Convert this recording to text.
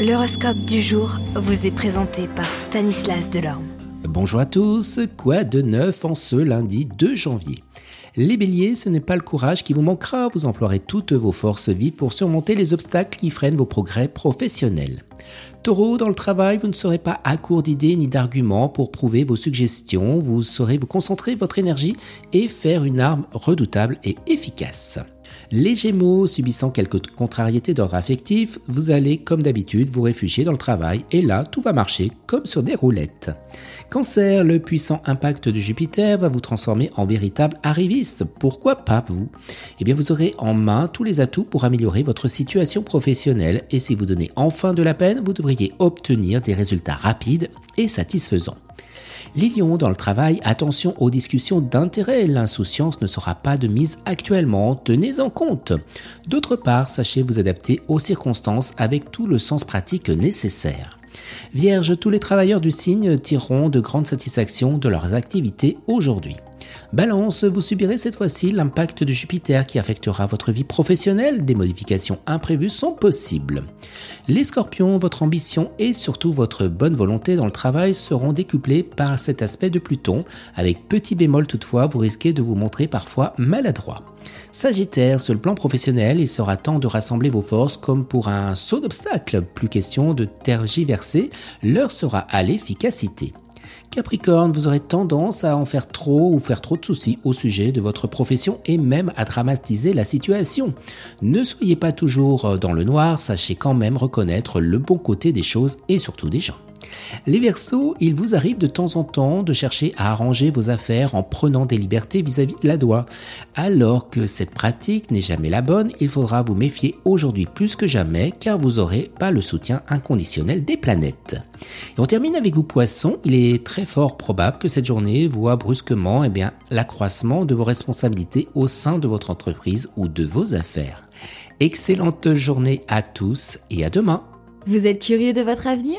L'horoscope du jour vous est présenté par Stanislas Delorme. Bonjour à tous, quoi de neuf en ce lundi 2 janvier? Les béliers, ce n'est pas le courage qui vous manquera, vous emploierez toutes vos forces vives pour surmonter les obstacles qui freinent vos progrès professionnels. Taureau, dans le travail, vous ne serez pas à court d'idées ni d'arguments pour prouver vos suggestions, vous saurez vous concentrer votre énergie et faire une arme redoutable et efficace. Les Gémeaux, subissant quelques contrariétés d'ordre affectif, vous allez, comme d'habitude, vous réfugier dans le travail et là, tout va marcher comme sur des roulettes. Cancer, le puissant impact de Jupiter va vous transformer en véritable arriviste. Pourquoi pas vous? Eh bien, vous aurez en main tous les atouts pour améliorer votre situation professionnelle et si vous donnez enfin de la peine, vous devriez obtenir des résultats rapides et satisfaisants. Les dans le travail, attention aux discussions d'intérêt, l'insouciance ne sera pas de mise actuellement, tenez-en compte. D'autre part, sachez vous adapter aux circonstances avec tout le sens pratique nécessaire. Vierge, tous les travailleurs du signe tireront de grandes satisfactions de leurs activités aujourd'hui. Balance, vous subirez cette fois-ci l'impact de Jupiter qui affectera votre vie professionnelle. Des modifications imprévues sont possibles. Les scorpions, votre ambition et surtout votre bonne volonté dans le travail seront décuplées par cet aspect de Pluton. Avec petit bémol toutefois, vous risquez de vous montrer parfois maladroit. Sagittaire, sur le plan professionnel, il sera temps de rassembler vos forces comme pour un saut d'obstacle. Plus question de tergiverser, l'heure sera à l'efficacité. Capricorne, vous aurez tendance à en faire trop ou faire trop de soucis au sujet de votre profession et même à dramatiser la situation. Ne soyez pas toujours dans le noir, sachez quand même reconnaître le bon côté des choses et surtout des gens. Les Verseaux, il vous arrive de temps en temps de chercher à arranger vos affaires en prenant des libertés vis-à-vis de la doigt. Alors que cette pratique n'est jamais la bonne, il faudra vous méfier aujourd'hui plus que jamais car vous n'aurez pas le soutien inconditionnel des planètes. Et on termine avec vous Poissons, il est très fort probable que cette journée voit brusquement eh bien, l'accroissement de vos responsabilités au sein de votre entreprise ou de vos affaires. Excellente journée à tous et à demain. Vous êtes curieux de votre avenir?